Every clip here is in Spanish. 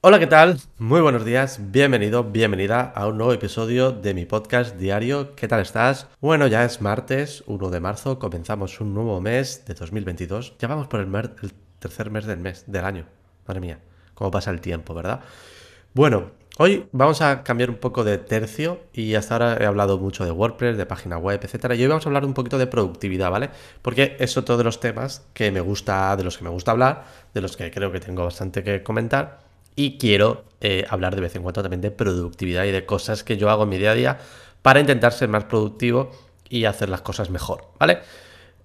Hola, ¿qué tal? Muy buenos días, bienvenido, bienvenida a un nuevo episodio de mi podcast diario. ¿Qué tal estás? Bueno, ya es martes, 1 de marzo, comenzamos un nuevo mes de 2022. Ya vamos por el, tercer mes del mes, del año. Madre mía, cómo pasa el tiempo, ¿verdad? Bueno, hoy vamos a cambiar un poco de tercio y hasta ahora he hablado mucho de WordPress, de página web, etcétera. Y hoy vamos a hablar un poquito de productividad, ¿vale? Porque es otro de los temas que me gusta, de los que me gusta hablar, de los que creo que tengo bastante que comentar y quiero eh, hablar de vez en cuando también de productividad y de cosas que yo hago en mi día a día para intentar ser más productivo y hacer las cosas mejor, ¿vale?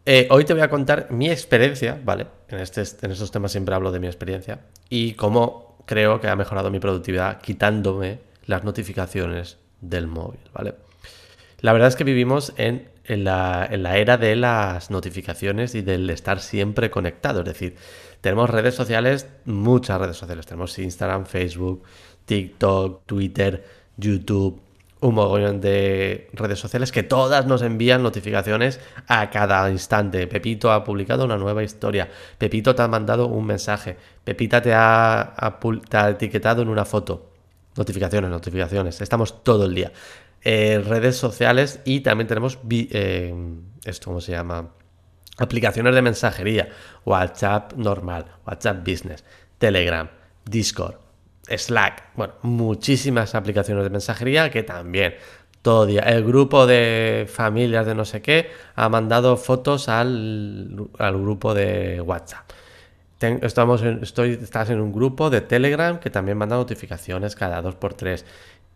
Eh, hoy te voy a contar mi experiencia, ¿vale? En, este, en estos temas siempre hablo de mi experiencia y cómo creo que ha mejorado mi productividad quitándome las notificaciones del móvil, ¿vale? La verdad es que vivimos en, la, era de las notificaciones y del estar siempre conectado, es decir, tenemos redes sociales, muchas redes sociales. Tenemos Instagram, Facebook, TikTok, Twitter, YouTube, un mogollón de redes sociales que todas nos envían notificaciones a cada instante. Pepito ha publicado una nueva historia. Pepito te ha mandado un mensaje. Pepita te ha, etiquetado en una foto. Notificaciones, notificaciones. Estamos todo el día. Eh, redes sociales y también tenemos... Eh, ¿Esto cómo se llama? aplicaciones de mensajería, WhatsApp normal, WhatsApp Business, Telegram, Discord, Slack, bueno, muchísimas aplicaciones de mensajería que también todo día. El grupo de familias de no sé qué ha mandado fotos al, grupo de WhatsApp. estamos estoy, estás en un grupo de Telegram que también manda notificaciones cada dos por tres.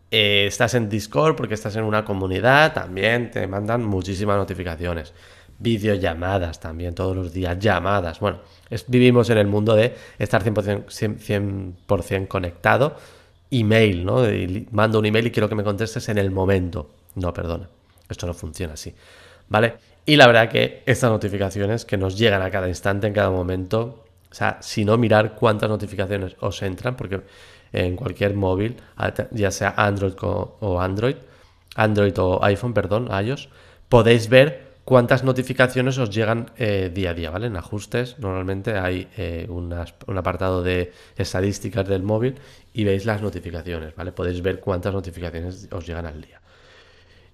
Eh, estás en Discord porque estás en una comunidad, también te mandan muchísimas notificaciones videollamadas también, todos los días, llamadas. Bueno, vivimos en el mundo de estar 100%, 100 conectado. Email, ¿no? mando un email y quiero que me contestes en el momento. No, perdona, esto no funciona así. ¿Vale? Y la verdad que estas notificaciones que nos llegan a cada instante, en cada momento, o sea, si no mirar cuántas notificaciones os entran, porque en cualquier móvil, ya sea Android o Android, Android o iPhone, perdón, iOS, podéis ver cuántas notificaciones os llegan eh, día a día, ¿vale? En ajustes normalmente hay eh, un apartado de estadísticas del móvil y veis las notificaciones, ¿vale? Podéis ver cuántas notificaciones os llegan al día.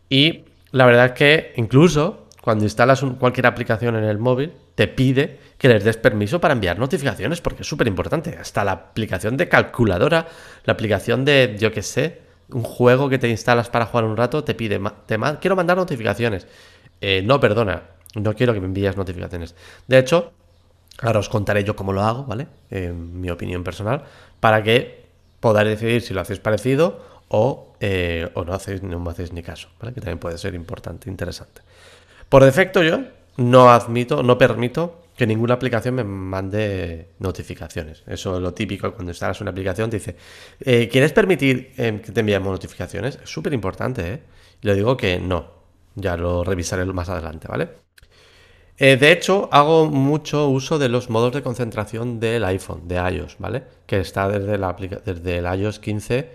Y la verdad es que incluso cuando instalas cualquier aplicación en el móvil, te pide que les des permiso para enviar notificaciones, porque es súper importante. Hasta la aplicación de calculadora, la aplicación de, yo qué sé, un juego que te instalas para jugar un rato, te pide, quiero mandar notificaciones. Eh, no, perdona, no quiero que me envíes notificaciones. De hecho, ahora os contaré yo cómo lo hago, ¿vale? En mi opinión personal, para que podáis decidir si lo hacéis parecido o, eh, no, hacéis, no me hacéis ni caso, ¿vale? Que también puede ser importante, interesante. Por defecto yo no admito, no permito que ninguna aplicación me mande notificaciones. Eso es lo típico cuando instalas una aplicación, te dice, eh, ¿quieres permitir que te enviemos notificaciones? Es súper importante, ¿eh? Le digo que no, ya lo revisaré más adelante, ¿vale? Eh, de hecho, hago mucho uso de los modos de concentración del iPhone, de iOS, ¿vale? Que está desde el iOS 15,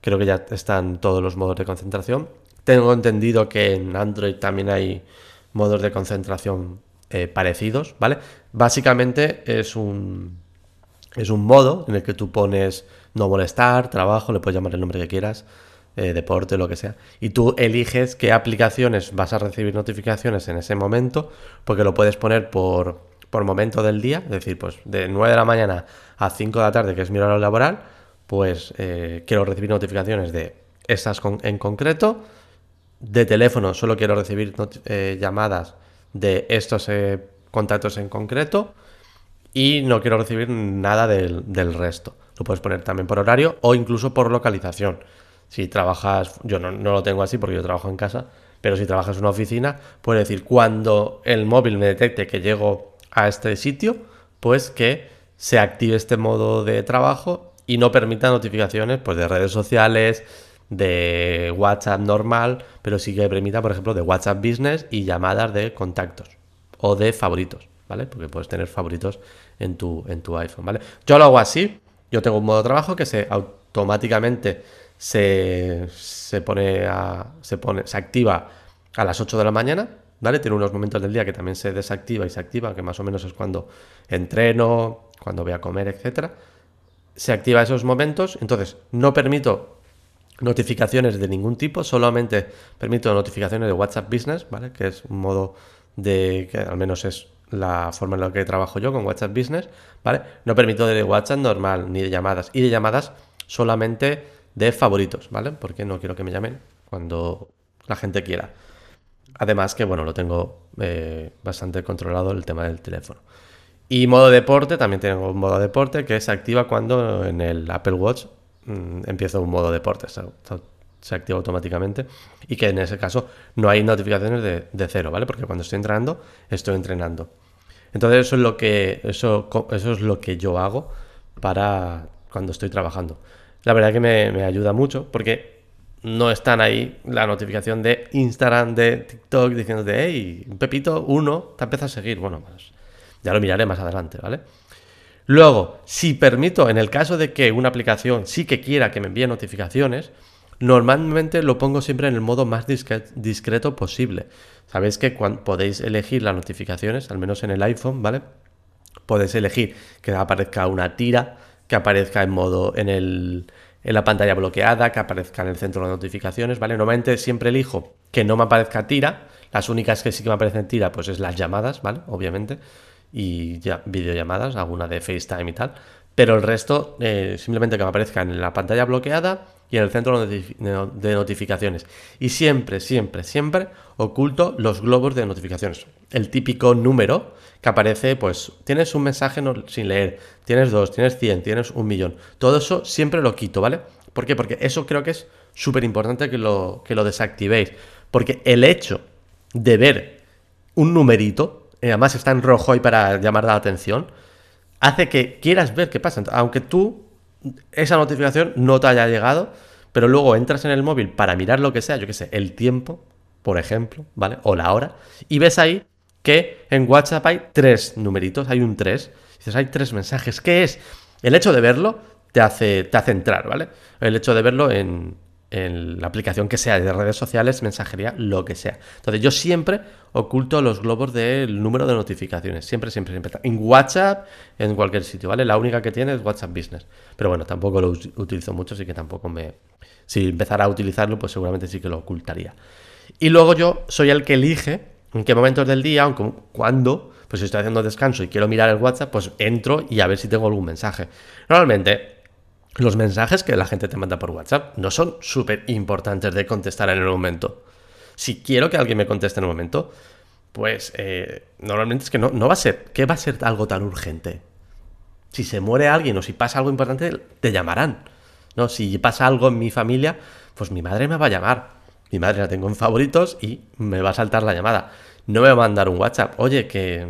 creo que ya están todos los modos de concentración. Tengo entendido que en Android también hay modos de concentración eh, parecidos, ¿vale? Básicamente es un, es un modo en el que tú pones no molestar, trabajo, le puedes llamar el nombre que quieras, eh, deporte, lo que sea. Y tú eliges qué aplicaciones vas a recibir notificaciones en ese momento, porque lo puedes poner por, por momento del día, es decir, pues de 9 de la mañana a 5 de la tarde, que es mi horario laboral, pues eh, quiero recibir notificaciones de esas en concreto. De teléfono solo quiero recibir eh, llamadas de estos contactos en concreto y no quiero recibir nada del, del, resto. Lo puedes poner también por horario o incluso por localización. Si trabajas, yo no, lo tengo así porque yo trabajo en casa, pero si trabajas en una oficina, puedes decir cuando el móvil me detecte que llego a este sitio, pues que se active este modo de trabajo y no permita notificaciones pues, de redes sociales, de WhatsApp normal, pero sí que permita, por ejemplo, de WhatsApp Business y llamadas de contactos o de favoritos, ¿vale? Porque puedes tener favoritos en tu, en tu iPhone, ¿vale? Yo lo hago así, yo tengo un modo de trabajo que se automáticamente se, pone a, se, pone, se activa a las 8 de la mañana, ¿vale? Tiene unos momentos del día que también se desactiva y se activa, que más o menos es cuando entreno, cuando voy a comer, etc. se activa esos momentos, entonces no permito notificaciones de ningún tipo, solamente permito notificaciones de WhatsApp Business, ¿vale? Que es un modo de que al menos es la forma en la que trabajo yo con WhatsApp Business, ¿vale? No permito de WhatsApp normal ni de llamadas y de llamadas solamente de favoritos, ¿vale? Porque no quiero que me llamen cuando la gente quiera. Además que, bueno, lo tengo eh, bastante controlado el tema del teléfono. Y modo deporte, también tengo un modo deporte que se activa cuando en el Apple Watch mm, empieza un modo deporte. Se, se, activa automáticamente. Y que en ese caso no hay notificaciones de, cero, ¿vale? Porque cuando estoy entrenando, estoy entrenando. Entonces eso es lo que, eso, eso es lo que yo hago para cuando estoy trabajando. La verdad que me, me ayuda mucho porque no están ahí la notificación de Instagram, de TikTok, diciéndote, hey, Pepito, uno, te empieza a seguir. Bueno, pues ya lo miraré más adelante, ¿vale? Luego, si permito, en el caso de que una aplicación sí que quiera que me envíe notificaciones, normalmente lo pongo siempre en el modo más discreto posible. Sabéis que cuando podéis elegir las notificaciones, al menos en el iPhone, ¿vale? Podéis elegir que aparezca una tira, que aparezca en modo en el en la pantalla bloqueada, que aparezca en el centro de notificaciones, ¿vale? Normalmente siempre elijo que no me aparezca tira, las únicas que sí que me aparecen tira, pues es las llamadas, ¿vale? Obviamente, y ya videollamadas, alguna de FaceTime y tal, pero el resto eh, simplemente que me aparezca en la pantalla bloqueada y en el centro de notificaciones. Y siempre, siempre, siempre oculto los globos de notificaciones. El típico número que aparece, pues tienes un mensaje sin leer, tienes dos, tienes 100, tienes un millón. Todo eso siempre lo quito, ¿vale? ¿Por qué? Porque eso creo que es súper importante que lo, que lo desactivéis. Porque el hecho de ver un numerito, y además está en rojo ahí para llamar la atención, hace que quieras ver qué pasa. Aunque tú esa notificación no te haya llegado, pero luego entras en el móvil para mirar lo que sea, yo qué sé, el tiempo, por ejemplo, ¿vale? O la hora, y ves ahí que en WhatsApp hay tres numeritos, hay un 3. Dices, hay tres mensajes. ¿Qué es? El hecho de verlo te hace, te hace entrar, ¿vale? El hecho de verlo en, en la aplicación que sea, de redes sociales, mensajería, lo que sea. Entonces yo siempre oculto los globos del número de notificaciones, siempre, siempre, siempre. En WhatsApp, en cualquier sitio, ¿vale? La única que tiene es WhatsApp Business. Pero bueno, tampoco lo utilizo mucho, así que tampoco me... Si empezara a utilizarlo, pues seguramente sí que lo ocultaría. Y luego yo soy el que elige en qué momentos del día, aunque cuando, pues si estoy haciendo descanso y quiero mirar el WhatsApp, pues entro y a ver si tengo algún mensaje. Normalmente los mensajes que la gente te manda por WhatsApp no son súper importantes de contestar en el momento. Si quiero que alguien me conteste en el momento, pues eh, normalmente es que no, no va a ser, ¿qué va a ser algo tan urgente? Si se muere alguien o si pasa algo importante, te llamarán. ¿no? Si pasa algo en mi familia, pues mi madre me va a llamar. Mi madre la tengo en favoritos y me va a saltar la llamada. No me va a mandar un WhatsApp, oye, que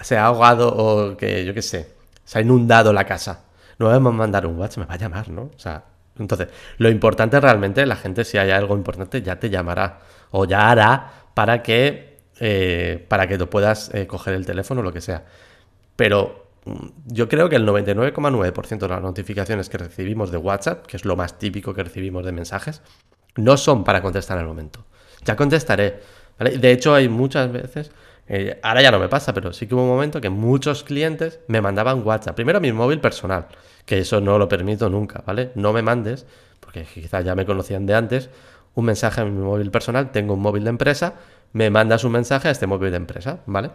se ha ahogado o que, yo qué sé, se ha inundado la casa no me a mandar un WhatsApp, me va a llamar, ¿no? O sea, entonces, lo importante realmente, la gente, si hay algo importante, ya te llamará o ya hará para que, eh, para que tú puedas eh, coger el teléfono o lo que sea. Pero mm, yo creo que el 99,9% de las notificaciones que recibimos de WhatsApp, que es lo más típico que recibimos de mensajes, no son para contestar en el momento. Ya contestaré. De hecho, hay muchas veces eh, ahora ya no me pasa, pero sí que hubo un momento que muchos clientes me mandaban WhatsApp. Primero a mi móvil personal, que eso no lo permito nunca, ¿vale? No me mandes, porque quizás ya me conocían de antes, un mensaje a mi móvil personal. Tengo un móvil de empresa, me mandas un mensaje a este móvil de empresa, ¿vale?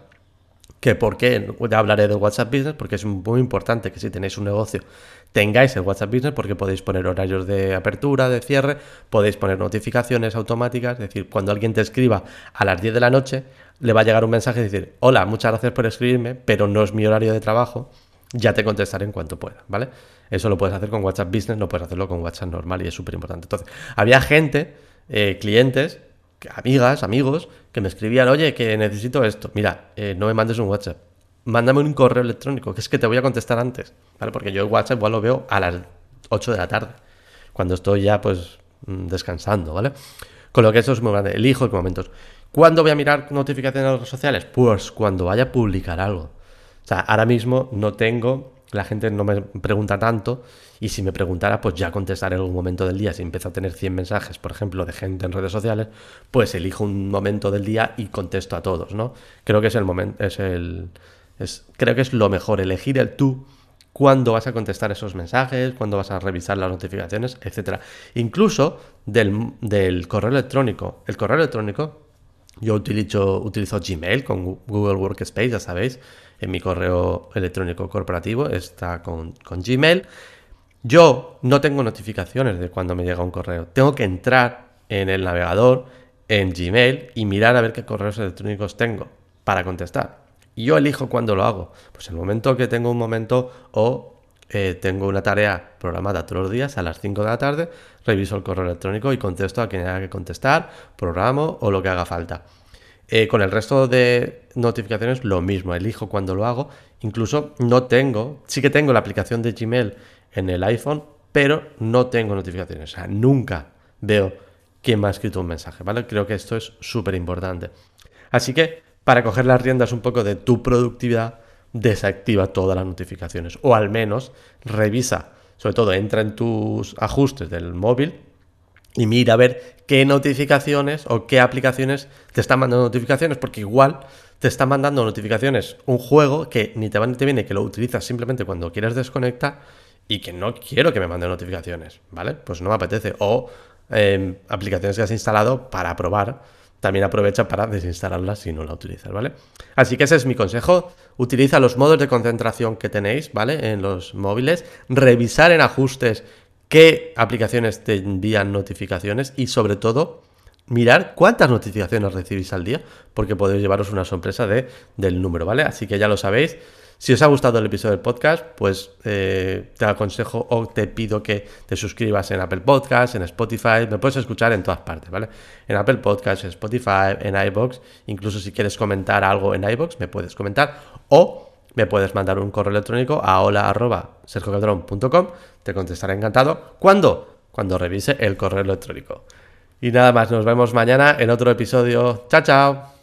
que por qué hablaré de WhatsApp Business, porque es muy importante que si tenéis un negocio tengáis el WhatsApp Business porque podéis poner horarios de apertura, de cierre, podéis poner notificaciones automáticas, es decir, cuando alguien te escriba a las 10 de la noche, le va a llegar un mensaje y decir, hola, muchas gracias por escribirme, pero no es mi horario de trabajo, ya te contestaré en cuanto pueda, ¿vale? Eso lo puedes hacer con WhatsApp Business, no puedes hacerlo con WhatsApp normal y es súper importante. Entonces, había gente, eh, clientes, amigas, amigos, que me escribían, oye, que necesito esto. Mira, eh, no me mandes un WhatsApp. Mándame un correo electrónico, que es que te voy a contestar antes, ¿vale? Porque yo el WhatsApp igual lo veo a las 8 de la tarde, cuando estoy ya, pues, mm, descansando, ¿vale? Con lo que eso es muy grande. Elijo en momentos. ¿Cuándo voy a mirar notificaciones en las redes sociales? Pues cuando vaya a publicar algo. O sea, ahora mismo no tengo la gente no me pregunta tanto y si me preguntara, pues ya contestaré en algún momento del día. Si empiezo a tener 100 mensajes, por ejemplo, de gente en redes sociales, pues elijo un momento del día y contesto a todos, ¿no? Creo que es el momento, es el, es, creo que es lo mejor, elegir el tú cuándo vas a contestar esos mensajes, cuándo vas a revisar las notificaciones, etc. Incluso del, del correo electrónico. El correo electrónico, yo utilizo, utilizo Gmail con Google Workspace, ya sabéis, en mi correo electrónico corporativo está con, con Gmail. Yo no tengo notificaciones de cuando me llega un correo. Tengo que entrar en el navegador, en Gmail y mirar a ver qué correos electrónicos tengo para contestar. Y yo elijo cuándo lo hago. Pues el momento que tengo un momento o eh, tengo una tarea programada todos los días a las 5 de la tarde, reviso el correo electrónico y contesto a quien haya que contestar, programo o lo que haga falta. Eh, con el resto de notificaciones lo mismo, elijo cuándo lo hago. Incluso no tengo, sí que tengo la aplicación de Gmail en el iPhone, pero no tengo notificaciones. O sea, nunca veo quién me ha escrito un mensaje, ¿vale? Creo que esto es súper importante. Así que, para coger las riendas un poco de tu productividad, desactiva todas las notificaciones. O al menos revisa, sobre todo entra en tus ajustes del móvil y mira a ver qué notificaciones o qué aplicaciones te están mandando notificaciones, porque igual te está mandando notificaciones un juego que ni te va ni te viene, que lo utilizas simplemente cuando quieres desconectar y que no quiero que me mande notificaciones, ¿vale? Pues no me apetece. O em, aplicaciones que has instalado para probar, también aprovecha para desinstalarlas si no la utilizas, ¿vale? Así que ese es mi consejo. Utiliza los modos de concentración que tenéis, ¿vale? En los móviles. Revisar en ajustes qué aplicaciones te envían notificaciones y sobre todo mirar cuántas notificaciones recibís al día, porque podéis llevaros una sorpresa de, del número, ¿vale? Así que ya lo sabéis. Si os ha gustado el episodio del podcast, pues eh, te aconsejo o te pido que te suscribas en Apple Podcasts, en Spotify, me puedes escuchar en todas partes, ¿vale? En Apple Podcasts, en Spotify, en iBox, incluso si quieres comentar algo en iBox, me puedes comentar o me puedes mandar un correo electrónico a hola.sergocadrón.com, te contestaré encantado. ¿Cuándo? Cuando revise el correo electrónico. Y nada más, nos vemos mañana en otro episodio. Chao, chao.